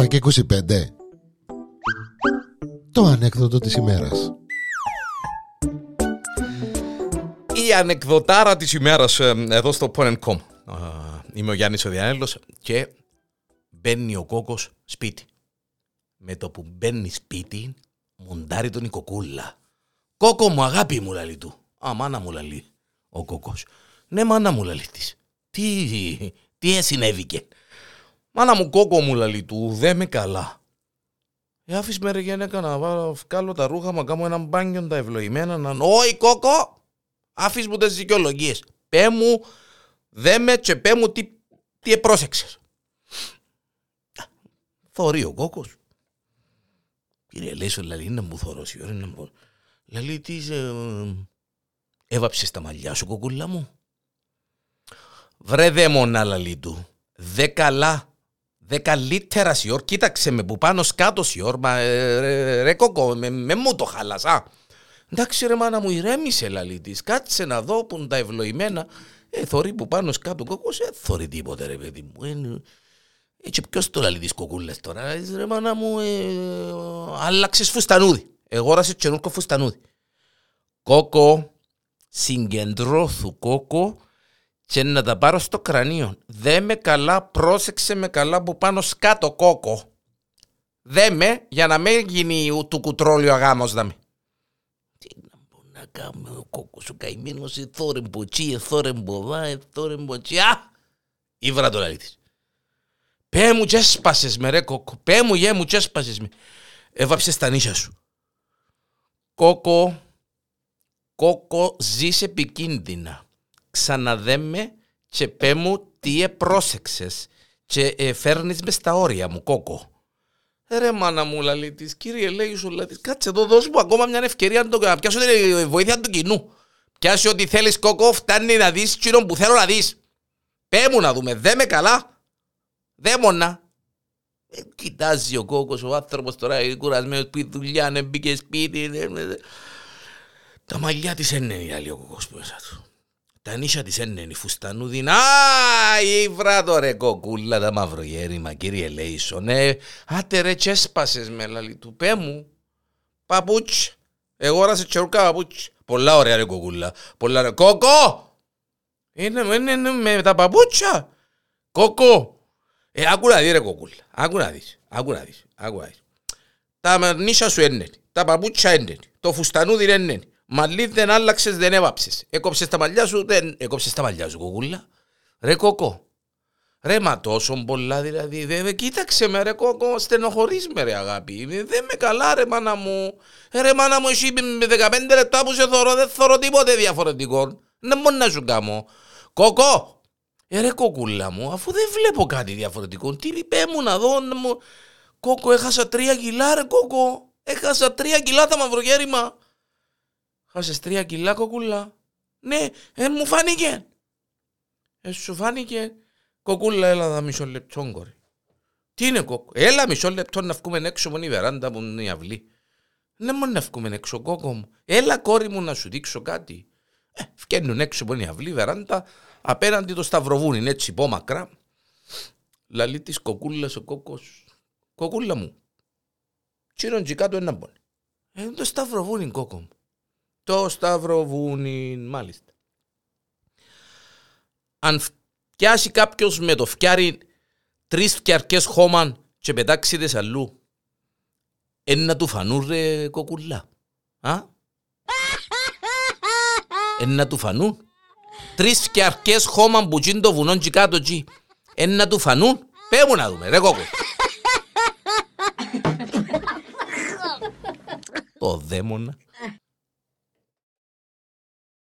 7 και 25 Το ανέκδοτο της ημέρας Η ανεκδοτάρα της ημέρας ε, εδώ στο Porn.com Είμαι ο Γιάννης ο Διανέλος και μπαίνει ο κόκκος σπίτι. Με το που μπαίνει σπίτι, μοντάρει τον η κοκούλα. Κόκκο μου, αγάπη μου λαλεί του. Α, μάνα μου λαλεί ο κόκκος. Ναι, μάνα μου λαλεί της. Τι, τι συνέβηκε. Μάνα μου κόκκο μου λαλεί του, δε με καλά. Ε, άφης με ρε γενέκα να βάλω, βγάλω τα ρούχα μου, να κάνω ένα μπάνιο τα ευλογημένα, να... Όχι κόκκο, άφης μου τις δικαιολογίες. Πέ μου, δε με και πέ μου τι, τι επρόσεξες. Θωρεί ο κόκκος. Κύριε λέει σου, λαλή, να μου θωρώσει, ωραία, να μου... Λαλή, τι ε, έβαψες τα μαλλιά σου, κοκκούλα μου; Βρε δε μονά, λαλή του. Δε καλά Δε καλύτερα σιόρ, κοίταξε με που πάνω σκάτω σιόρ, μα ε, ρε, ρε κόκο, με, με μου το χάλασα. Εντάξει ρε μάνα μου ηρέμησε λαλή της, κάτσε να δω που τα ευλογημένα. Ε, θωρεί που πάνω σκάτω κόκκος, ε, θωρεί τίποτε ρε παιδί μου. Ε, έτσι ποιος το λαλεί της κοκούλες τώρα, ε, ρε μάνα μου, ε, άλλαξες φουστανούδι. Εγόρασες καινούργιο φουστανούδι. Κόκο, συγκεντρώθου κόκο, και να τα πάρω στο κρανίο. Δε με καλά, πρόσεξε με καλά που πάνω σκάτω κόκο. Δε με για να μην γίνει του κουτρόλιο αγάμος δαμε. Τι να πω να κάνω ο κόκκος ο καημένος εθώρε μποτσί, εθώρε μποδά, εθώρε μποτσί. Α! Ήβρα το λαλί της. Πέ μου και έσπασες με ρε κόκκο, πέ μου γε μου και έσπασες με. Έβαψες τα νύσια σου. Κόκο, κόκο ζεις επικίνδυνα ξαναδέμε και πέ μου τι επρόσεξες και ε, φέρνεις μες στα όρια μου, κόκο. Ε, ρε μάνα μου, λαλή της, κύριε λέει σου, λέει κάτσε εδώ, δώσ' μου ακόμα μια ευκαιρία να, το, να πιάσω τη ε, βοήθεια του κοινού. Πιάσει ό,τι θέλεις κόκο, φτάνει να δεις κοινό που θέλω να δεις. Πέ μου να δούμε, δε με καλά. Δε μόνα. Ε, κοιτάζει ο κόκκος, ο άνθρωπος τώρα, είναι κουρασμένος, πει δουλειά, ναι, μπήκε σπίτι. Ναι, ναι, ναι. Τα μαλλιά της είναι η άλλη ο κόκκος που μέσα του. Τα νύσια της είναι φουστανούδιν. Α, ήβρα το ρε κοκούλα τα μαυρογέρημα κύριε Λέισον. Ε, άτε ρε και έσπασες με λαλί του. Πέ μου, παπούτσι. Εγώ ράσε τσερούκα παπούτσι. Πολλά ωραία ρε κοκούλα. Πολλά ωραία. Κόκο! Είναι, είναι, είναι με τα παπούτσια. Κόκο! Ε, άκου να δεις ρε κοκούλα. Άκου να δεις. Άκου να δεις. Άκου να δεις. Τα νύσια σου είναι. Τα παπούτσια είναι. Το φουστανούδι είναι. Μαλλί δεν άλλαξες, δεν έβαψες. Έκοψες τα μαλλιά σου, δεν έκοψες τα μαλλιά σου, κοκούλα. Ρε κόκο. Ρε μα τόσο πολλά δηλαδή. Δε, δε, κοίταξε με ρε κόκο, στενοχωρείς με ρε αγάπη. Δεν με καλά ρε μάνα μου. Ε, ρε μάνα μου εσύ με 15 λεπτά που σε θωρώ, δεν θωρώ τίποτε διαφορετικό. Δεν μπορεί να σου κάνω. Κόκο. Ε, ρε κοκούλα μου, αφού δεν βλέπω κάτι διαφορετικό. Τι λυπέ μου να δω. Να μου... Κόκο, έχασα τρία κιλά ρε κόκο. Έχασα τρία κιλά τα μαυρογέρημα. Χάσες τρία κιλά κοκούλα. Ναι, ε, μου φάνηκε. Ε, σου φάνηκε. Κοκούλα, έλα δα μισό λεπτό, κορη. Τι είναι κόκο. Έλα μισό λεπτό να βγούμε έξω από η βεράντα που είναι η αυλή. Ναι, μόνο να βγούμε έξω, κόκο μου. Έλα, κόρη μου, να σου δείξω κάτι. Ε, φκένουν έξω από η αυλή βεράντα, απέναντι το σταυροβούνι, είναι έτσι πω μακρά. Λαλή της κοκούλας ο κόκκος. Κοκούλα μου. Τσίρον κάτω ένα μπον. Ε, το σταυροβούνι, κόκο μου. Το Σταυροβούνι, μάλιστα. Αν φτιάσει κάποιος με το φτιάρι τρεις φτιαρκές χώμα και πετάξει τις αλλού, είναι να του φανούν ρε κοκουλά. Α; Είναι να του φανούν. Τρεις φτιαρκές χώμα που γίνει το βουνό και κάτω εκεί. Είναι να του φανούν. Πέ μου να δούμε ρε κόκο. Το δαίμονα.